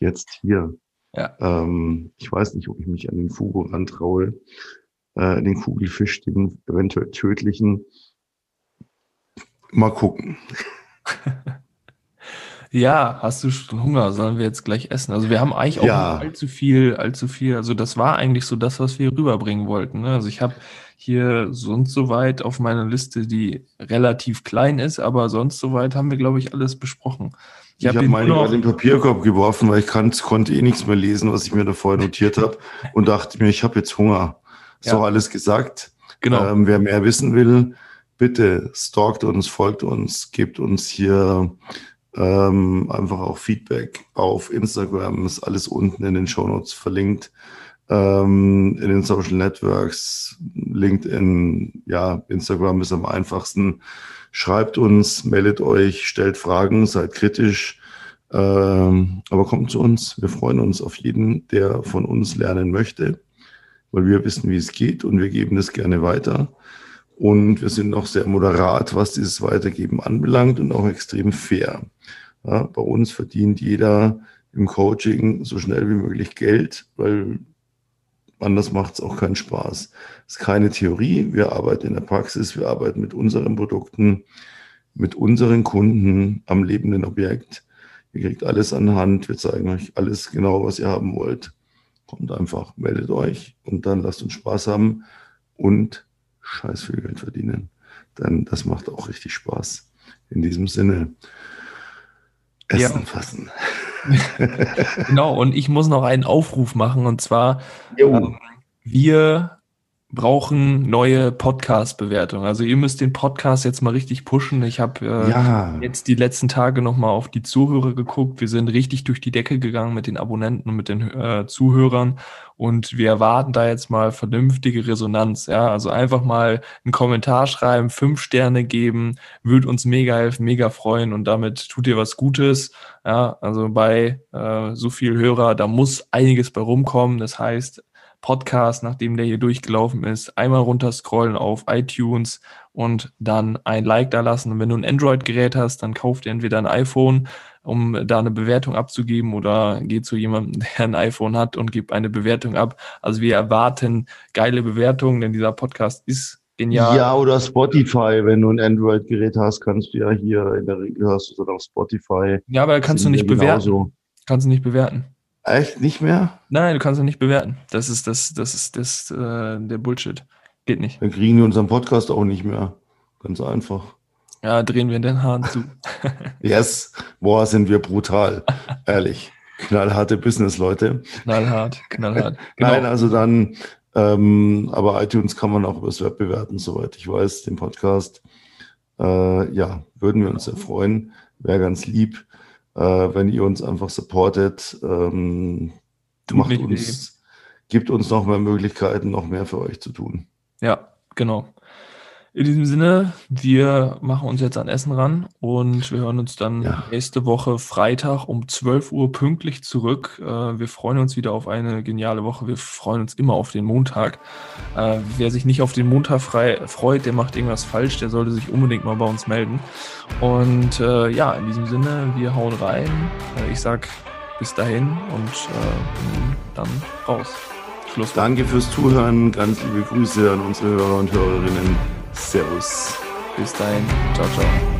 Jetzt hier. Ja. Ähm, ich weiß nicht, ob ich mich an den Fugo rantraue, äh, den Kugelfisch, den eventuell tödlichen. Mal gucken. Ja, hast du schon Hunger? Sollen wir jetzt gleich essen? Also wir haben eigentlich auch Ja. nicht allzu viel, allzu viel. Also das war eigentlich so das, was wir rüberbringen wollten. Ne? Also ich habe hier sonst soweit auf meiner Liste, die relativ klein ist, aber sonst soweit haben wir, glaube ich, alles besprochen. Ich habe hier meine gerade in den Papierkorb geworfen, weil ich konnte eh nichts mehr lesen, was ich mir da vorher notiert habe und dachte mir, ich habe jetzt Hunger. Ist Ja. doch alles gesagt. genau. Ähm, wer mehr wissen will, bitte stalkt uns, folgt uns, gebt uns hier ähm, einfach auch Feedback auf Instagram. Ist alles unten in den Shownotes verlinkt. Ähm, in den Social Networks, LinkedIn, ja, Instagram ist am einfachsten. Schreibt uns, meldet euch, stellt Fragen, seid kritisch. Ähm, aber kommt zu uns. Wir freuen uns auf jeden, der von uns lernen möchte, weil wir wissen, wie es geht und wir geben es gerne weiter. Und wir sind auch sehr moderat, was dieses Weitergeben anbelangt und auch extrem fair. Ja, bei uns verdient jeder im Coaching so schnell wie möglich Geld, weil anders macht es auch keinen Spaß. Es ist keine Theorie. Wir arbeiten in der Praxis, wir arbeiten mit unseren Produkten, mit unseren Kunden am lebenden Objekt. Ihr kriegt alles an Hand. Wir zeigen euch alles genau, was ihr haben wollt. Kommt einfach, meldet euch und dann lasst uns Spaß haben und scheiß viel Geld verdienen. Denn das macht auch richtig Spaß. In diesem Sinne, Essen Ja. fassen. Genau, und ich muss noch einen Aufruf machen und zwar, ähm, wir brauchen neue Podcast-Bewertungen. Also ihr müsst den Podcast jetzt mal richtig pushen. Ich habe äh, ja, jetzt die letzten Tage nochmal auf die Zuhörer geguckt. Wir sind richtig durch die Decke gegangen mit den Abonnenten und mit den äh, Zuhörern und wir erwarten da jetzt mal vernünftige Resonanz. Ja, also einfach mal einen Kommentar schreiben, fünf Sterne geben, würde uns mega helfen, mega freuen und damit tut ihr was Gutes. Ja, also bei äh, so viel Hörer, da muss einiges bei rumkommen. Das heißt, Podcast, nachdem der hier durchgelaufen ist, einmal runterscrollen auf iTunes und dann ein Like da lassen. Und wenn du ein Android-Gerät hast, dann kauf dir entweder ein iPhone, um da eine Bewertung abzugeben oder geh zu jemandem, der ein iPhone hat und gib eine Bewertung ab. Also wir erwarten geile Bewertungen, denn dieser Podcast ist genial. Ja, oder Spotify. Wenn du ein Android-Gerät hast, kannst du ja hier in der Regel hast du dann auf Spotify. Ja, aber kannst du nicht bewerten. genauso. Kannst du nicht bewerten. Echt nicht mehr? Nein, du kannst ihn nicht bewerten. Das ist das, das ist das, äh, der Bullshit. Geht nicht. Dann kriegen wir unseren Podcast auch nicht mehr. Ganz einfach. Ja, drehen wir den Hahn zu. Yes, boah, sind wir brutal. Ehrlich. Knallharte Business-Leute. Knallhart, knallhart. Genau. Nein, also dann, ähm, aber iTunes kann man auch übers Web bewerten, soweit ich weiß, den Podcast. Äh, ja, würden wir uns sehr freuen. Wäre ganz lieb, äh, wenn ihr uns einfach supportet. Ähm, macht uns, gibt uns noch mehr Möglichkeiten, noch mehr für euch zu tun. Ja, genau. In diesem Sinne, wir machen uns jetzt an Essen ran und wir hören uns dann Ja. nächste Woche Freitag um 12 Uhr pünktlich zurück. Äh, Wir freuen uns wieder auf eine geniale Woche. Wir freuen uns immer auf den Montag. Äh, Wer sich nicht auf den Montag freut, der macht irgendwas falsch. Der sollte sich unbedingt mal bei uns melden. Und äh, ja, in diesem Sinne, wir hauen rein. Ich sag bis dahin und dann raus. Schluss. Danke fürs Zuhören. Ganz liebe Grüße an unsere Hörer und Hörerinnen. Servus. Bis dahin. Ciao, ciao.